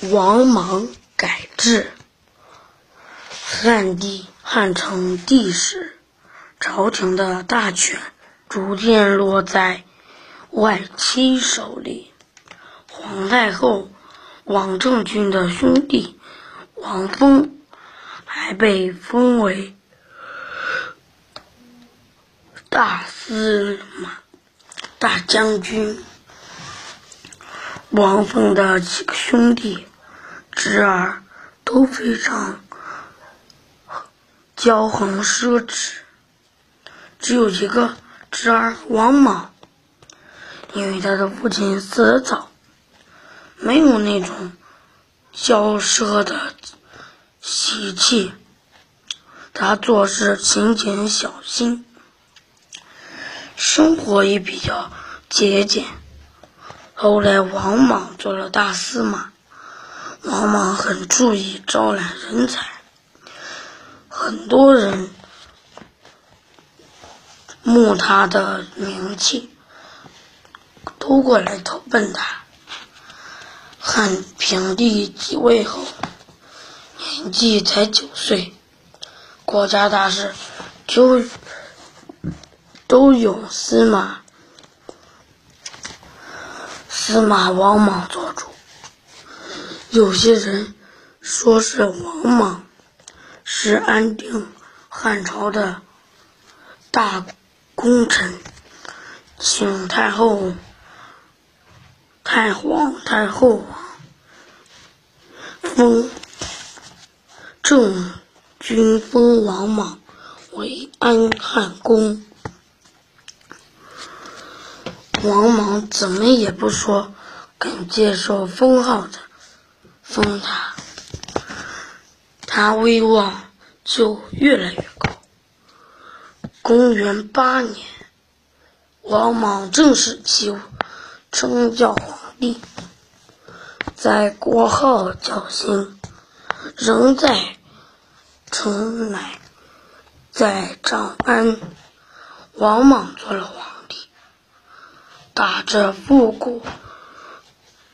王莽改制。汉帝汉成帝时，朝廷的大权逐渐落在外戚手里。皇太后王政君的兄弟王峰还被封为大司马大将军。王峰的几个兄弟。侄儿都非常骄横奢侈，只有一个侄儿王莽，因为他的父亲死得早，没有那种骄奢的习气，他做事勤俭小心，生活也比较节俭。后来王莽做了大司马。王莽很注意招揽人才，很多人慕他的名气，都过来投奔他。汉平帝即位后，年纪才九岁，国家大事就都由司马司马王莽做主。有些人说是王莽是安定汉朝的大功臣，请太后、太皇太后封正军封王莽为安汉公。王莽怎么也不说肯接受封号的。封他，他威望就越来越高。公元八年，王莽正式起称叫皇帝，在国号叫兴，仍在城乃在长安。王莽做了皇帝，打着复古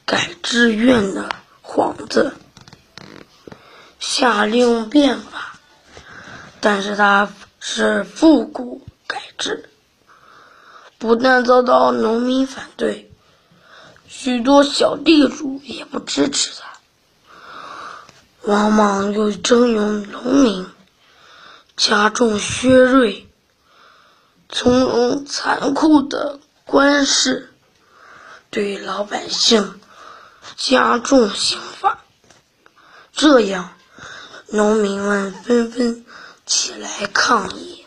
改制院的。幌子下令变法，但是他是复古改制，不但遭到农民反对，许多小地主也不支持他。王莽又征用农民，加重薛锐，从容残酷的官事，对老百姓。加重刑罚，这样农民们纷纷起来抗议。